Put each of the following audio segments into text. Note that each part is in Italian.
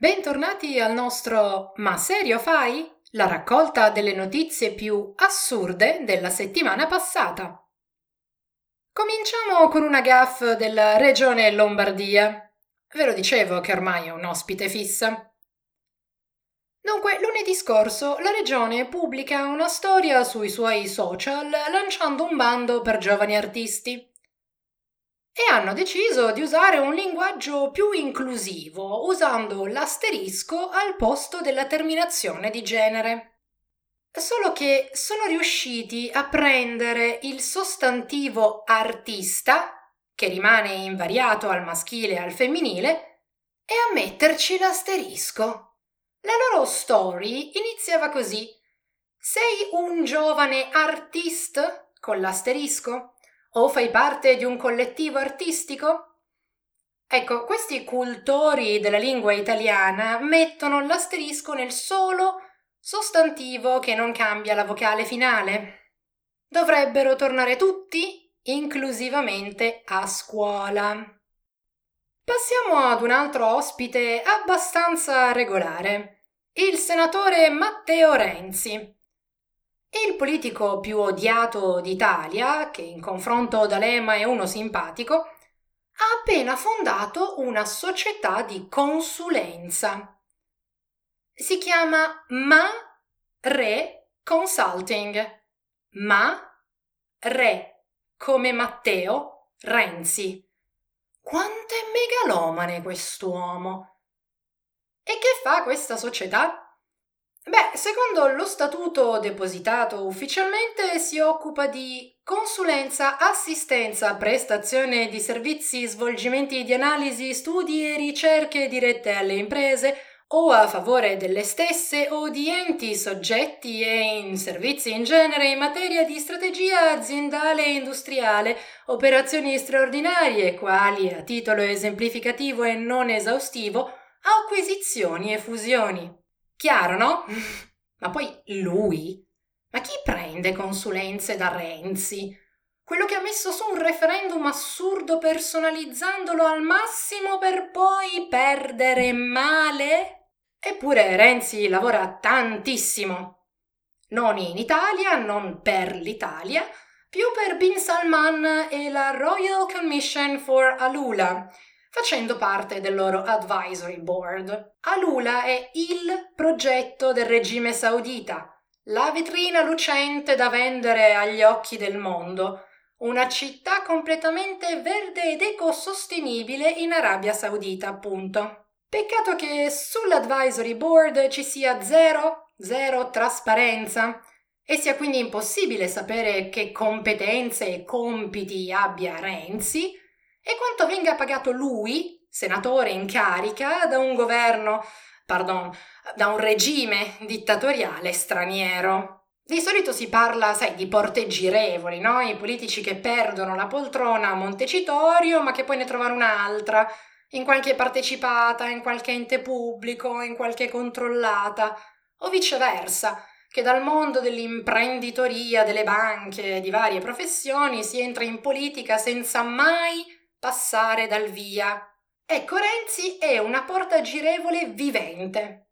Bentornati al nostro Ma serio fai? La raccolta delle notizie più assurde della settimana passata. Cominciamo con una gaff della regione Lombardia. Ve lo dicevo che ormai è un ospite fissa. Dunque, lunedì scorso la regione pubblica una storia sui suoi social lanciando un bando per giovani artisti e hanno deciso di usare un linguaggio più inclusivo, usando l'asterisco al posto della terminazione di genere. Solo che sono riusciti a prendere il sostantivo artista, che rimane invariato al maschile e al femminile, e a metterci l'asterisco. La loro story iniziava così. Sei un giovane artist? Con l'asterisco? O fai parte di un collettivo artistico? Ecco, questi cultori della lingua italiana mettono l'asterisco nel solo sostantivo che non cambia la vocale finale. Dovrebbero tornare tutti inclusivamente a scuola. Passiamo ad un altro ospite abbastanza regolare, il senatore Matteo Renzi. Politico più odiato d'Italia, che in confronto ad Alema è uno simpatico, ha appena fondato una società di consulenza. Si chiama Ma Re Consulting. Ma Re come Matteo Renzi. Quanto è megalomane quest'uomo! E che fa questa società? Beh, secondo lo statuto depositato ufficialmente si occupa di consulenza, assistenza, prestazione di servizi, svolgimenti di analisi, studi e ricerche dirette alle imprese o a favore delle stesse o di enti soggetti e in servizi in genere in materia di strategia aziendale e industriale, operazioni straordinarie quali, a titolo esemplificativo e non esaustivo, acquisizioni e fusioni. Chiaro, no? Ma poi lui? Ma chi prende consulenze da Renzi? Quello che ha messo su un referendum assurdo personalizzandolo al massimo per poi perdere male? Eppure Renzi lavora tantissimo. Non in Italia, non per l'Italia, più per Bin Salman e la Royal Commission for Alula, facendo parte del loro advisory board. Alula è il progetto del regime saudita, la vetrina lucente da vendere agli occhi del mondo, una città completamente verde ed ecosostenibile in Arabia Saudita, appunto. Peccato che sull'advisory board ci sia zero, zero trasparenza e sia quindi impossibile sapere che competenze e compiti abbia Renzi e quanto venga pagato lui, senatore in carica, da un governo, pardon, da un regime dittatoriale straniero. Di solito si parla, sai, di porte girevoli, no? I politici che perdono la poltrona a Montecitorio, ma che poi ne trovano un'altra, in qualche partecipata, in qualche ente pubblico, in qualche controllata, o viceversa, che dal mondo dell'imprenditoria, delle banche, di varie professioni si entra in politica senza mai passare dal via. Ecco, Renzi è una porta girevole vivente.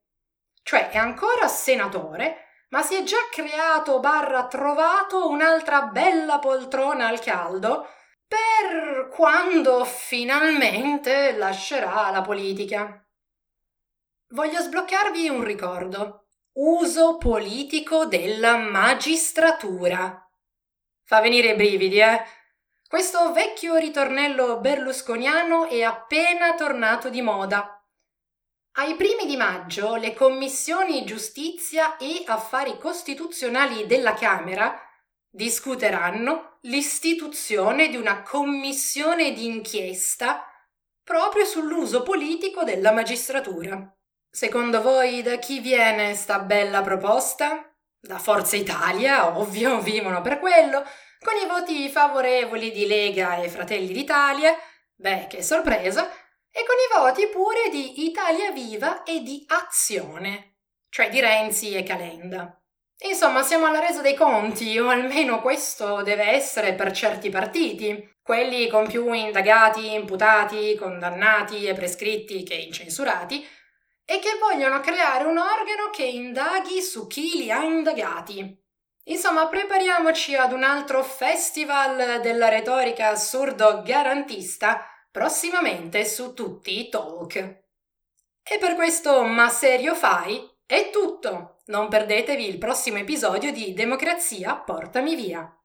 Cioè è ancora senatore, ma si è già creato barra trovato un'altra bella poltrona al caldo per quando finalmente lascerà la politica. Voglio sbloccarvi un ricordo. Uso politico della magistratura. Fa venire i brividi, eh? Questo vecchio ritornello berlusconiano è appena tornato di moda. Ai primi di maggio le commissioni giustizia e affari costituzionali della Camera discuteranno l'istituzione di una commissione d'inchiesta proprio sull'uso politico della magistratura. Secondo voi da chi viene sta bella proposta? Da Forza Italia, ovvio, vivono per quello con i voti favorevoli di Lega e Fratelli d'Italia, beh, che sorpresa, e con i voti pure di Italia Viva e di Azione, cioè di Renzi e Calenda. Insomma, siamo alla resa dei conti, o almeno questo deve essere per certi partiti, quelli con più indagati, imputati, condannati e prescritti che incensurati, e che vogliono creare un organo che indaghi su chi li ha indagati. Insomma, prepariamoci ad un altro festival della retorica assurdo garantista prossimamente su tutti i talk. E per questo Ma serio fai? È tutto! Non perdetevi il prossimo episodio di Democrazia Portami Via.